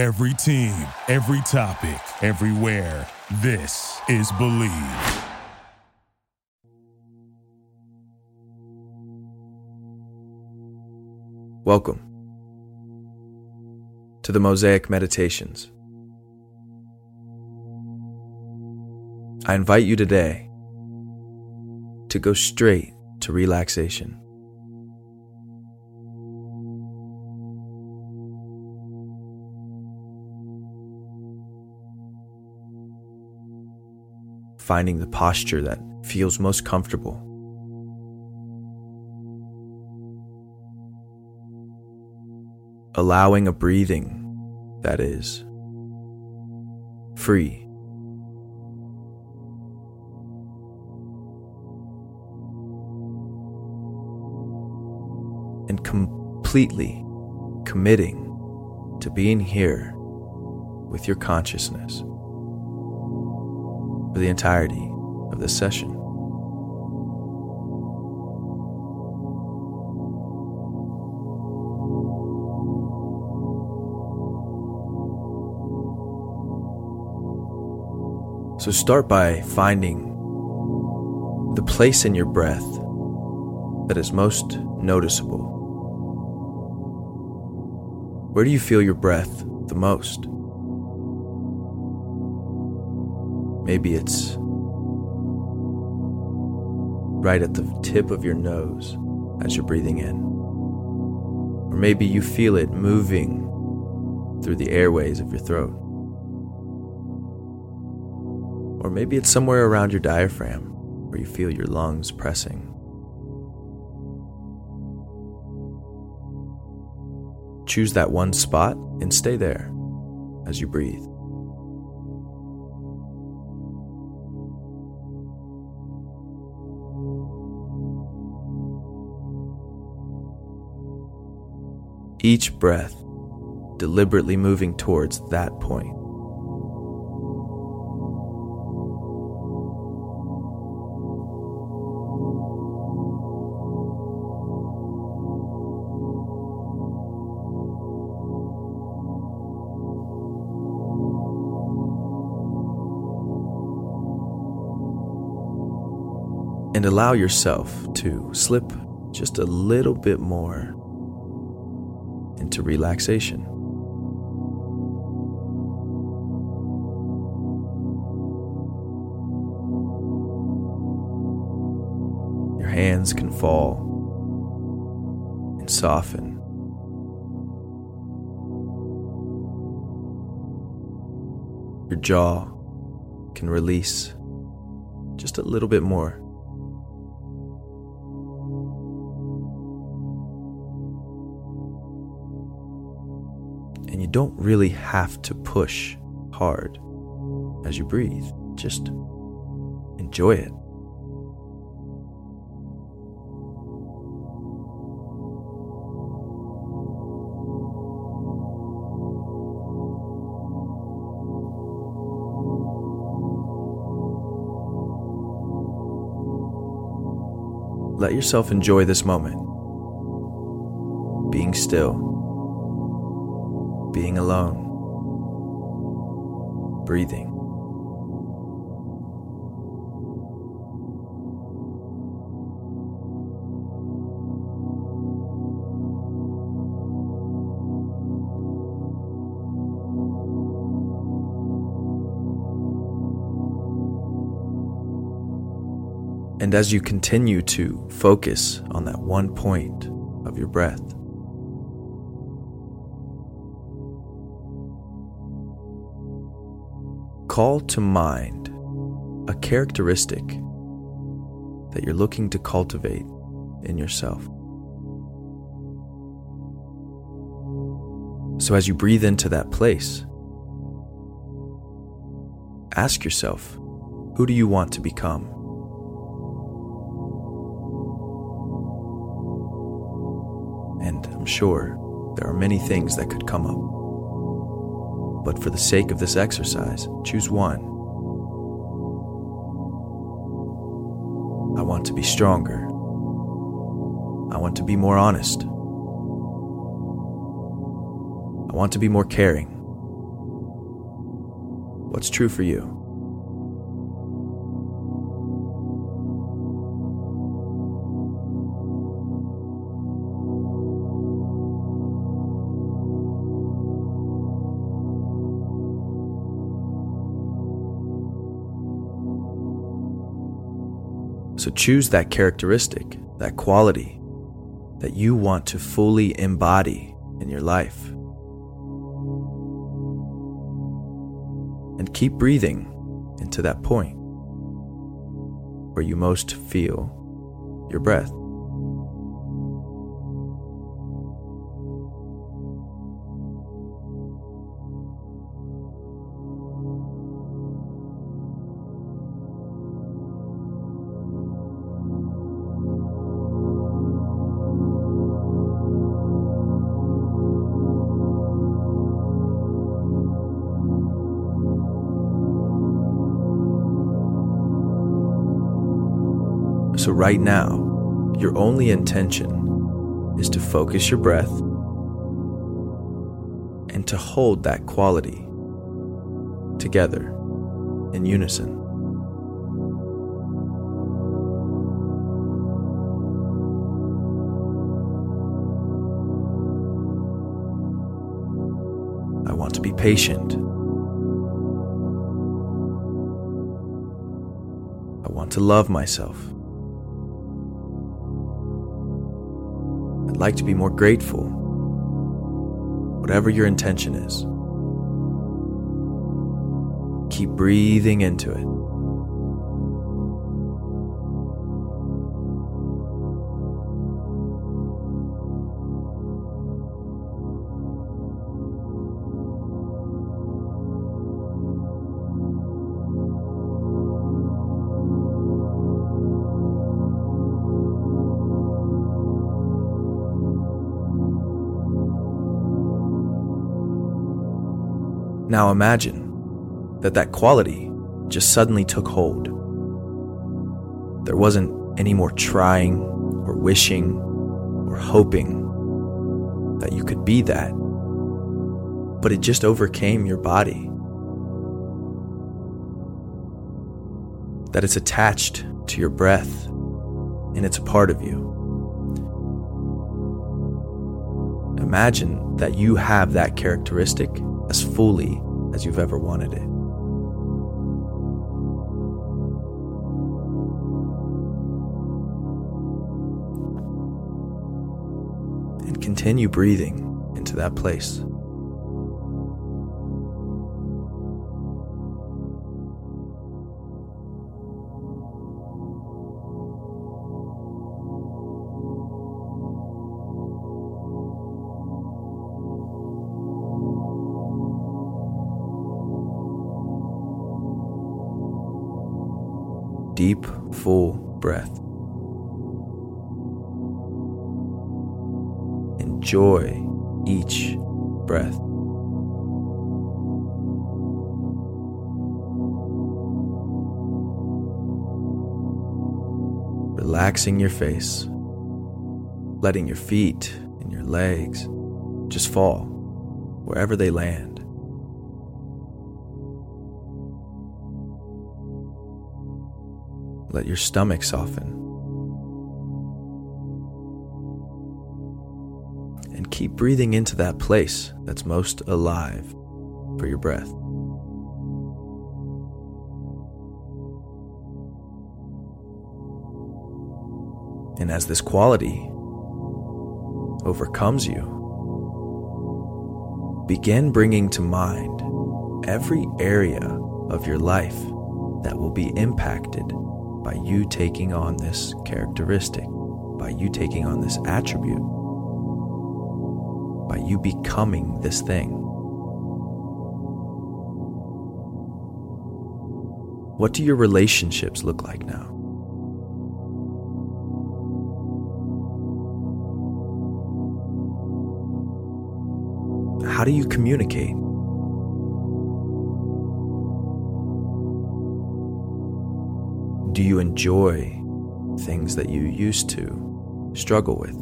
Every team, every topic, everywhere. This is Bleav. Welcome to the Mosaic Meditations. I invite you today to go straight to relaxation. Finding the posture that feels most comfortable. allowing a breathing that is free. And completely committing to being here with your consciousness for the entirety of this session. So start by finding the place in your breath that is most noticeable. Where do you feel your breath the most? Maybe it's right at the tip of your nose as you're breathing in. Or maybe you feel it moving through the airways of your throat. Or maybe it's somewhere around your diaphragm where you feel your lungs pressing. Choose that one spot and stay there as you breathe. Each breath deliberately moving towards that point. and allow yourself to slip just a little bit more into relaxation. Your hands can fall and soften. Your jaw can release just a little bit more. Don't really have to push hard as you breathe. Just enjoy it. Let yourself enjoy this moment. Being still being alone, breathing. And as you continue to focus on that one point of your breath, call to mind a characteristic that you're looking to cultivate in yourself. So, as you breathe into that place, ask yourself who do you want to become? And I'm sure there are many things that could come up but for the sake of this exercise, choose one. I want to be stronger. I want to be more honest. I want to be more caring. What's true for you? Choose that characteristic, that quality that you want to fully embody in your life. And keep breathing into that point where you most feel your breath. So, right now, your only intention is to focus your breath and to hold that quality together in unison. I want to be patient. I want to love myself. Like to be more grateful. Whatever your intention is, keep breathing into it. Now imagine that that quality just suddenly took hold. There wasn't any more trying or wishing or hoping that you could be that, but it just overcame your body. That it's attached to your breath and it's a part of you. Imagine that you have that characteristic as fully as you've ever wanted it. And continue breathing into that place. Deep, full breath. Enjoy each breath. Relaxing your face, letting your feet and your legs just fall wherever they land. Let your stomach soften. And keep breathing into that place that's most alive for your breath. And as this quality overcomes you, begin bringing to mind every area of your life that will be impacted by you taking on this characteristic, by you taking on this attribute, by you becoming this thing. What do your relationships look like now? How do you communicate? Do you enjoy things that you used to struggle with?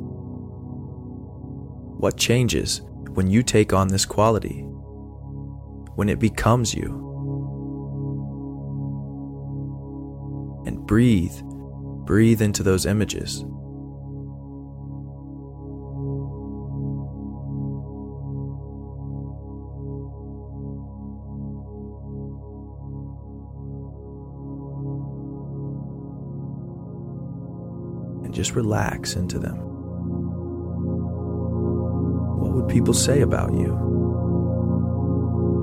What changes when you take on this quality? When it becomes you? And breathe, breathe into those images. Just relax into them. What would people say about you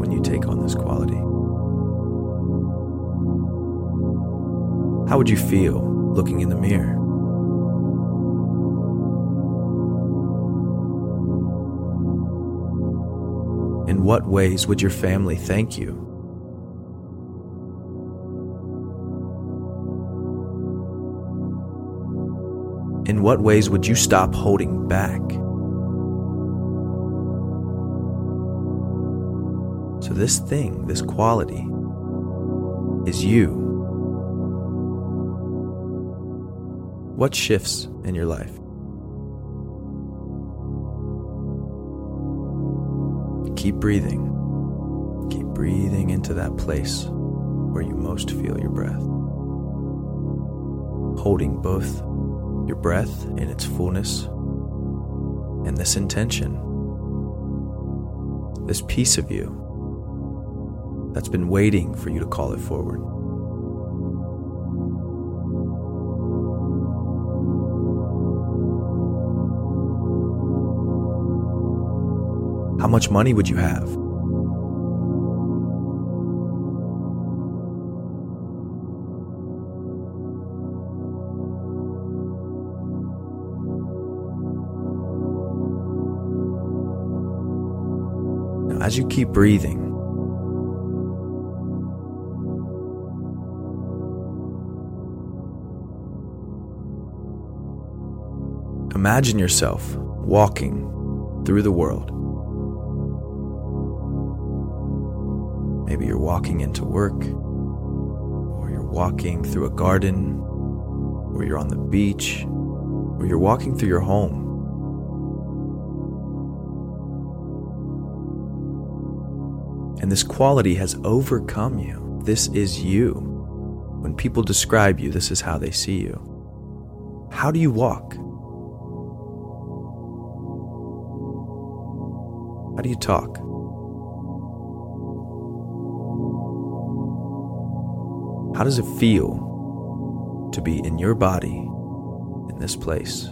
when you take on this quality? How would you feel looking in the mirror? In what ways would your family thank you? In what ways would you stop holding back? So, this thing, this quality, is you. What shifts in your life? Keep breathing. Keep breathing into that place where you most feel your breath. Holding both your breath in its fullness and this intention, this piece of you that's been waiting for you to call it forward. How much money would you have? As you keep breathing, imagine yourself walking through the world. Maybe you're walking into work, or you're walking through a garden, or you're on the beach, or you're walking through your home. And this quality has overcome you. This is you. When people describe you, this is how they see you. How do you walk? How do you talk? How does it feel to be in your body in this place?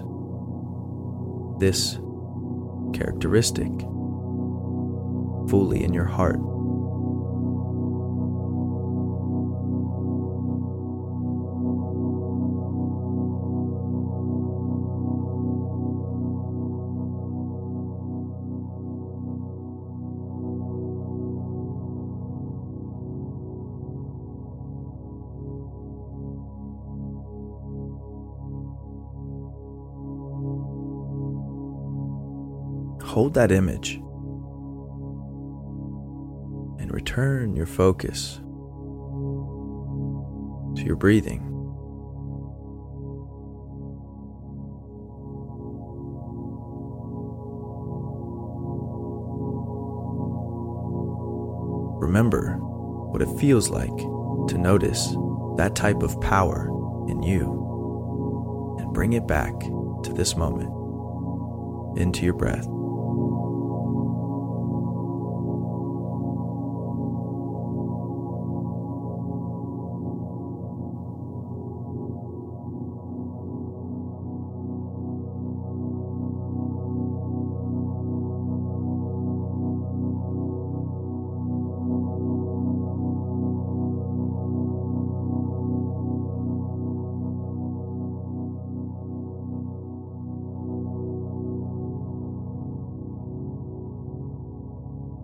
This characteristic fully in your heart. Hold that image and return your focus to your breathing. Remember what it feels like to notice that type of power in you and bring it back to this moment into your breath.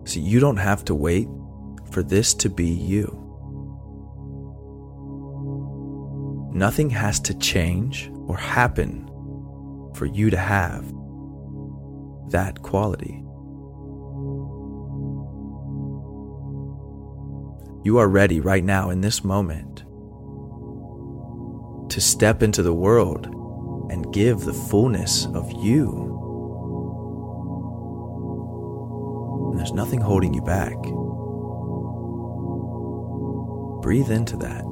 So you don't have to wait for this to be you. Nothing has to change or happen for you to have that quality. You are ready right now in this moment to step into the world and give the fullness of you. There's nothing holding you back. Breathe into that.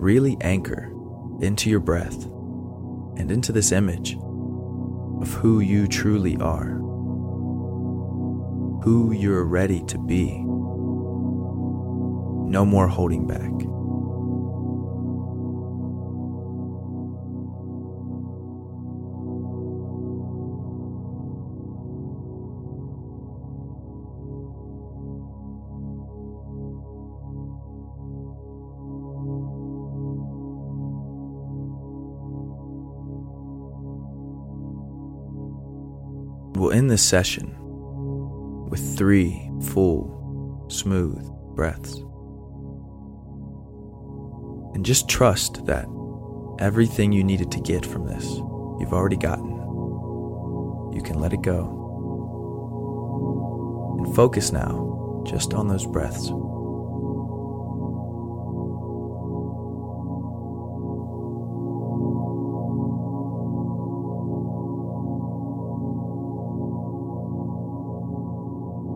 Really anchor into your breath and into this image of who you truly are, who you're ready to be. No more holding back. We'll end this session with three full, smooth breaths. And just trust that everything you needed to get from this, you've already gotten. You can let it go. And focus now just on those breaths.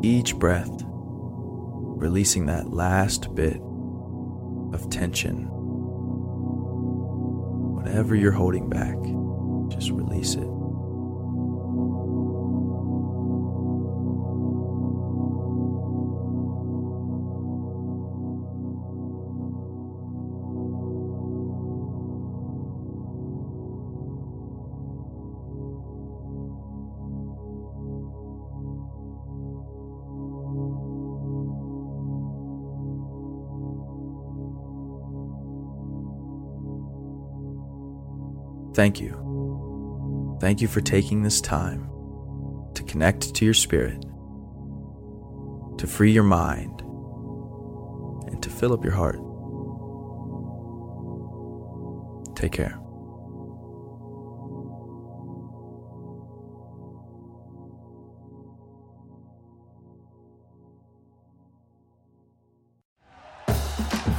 each breath, releasing that last bit of tension. Whatever you're holding back, just release it. Thank you. Thank you for taking this time to connect to your spirit, to free your mind, and to fill up your heart. Take care.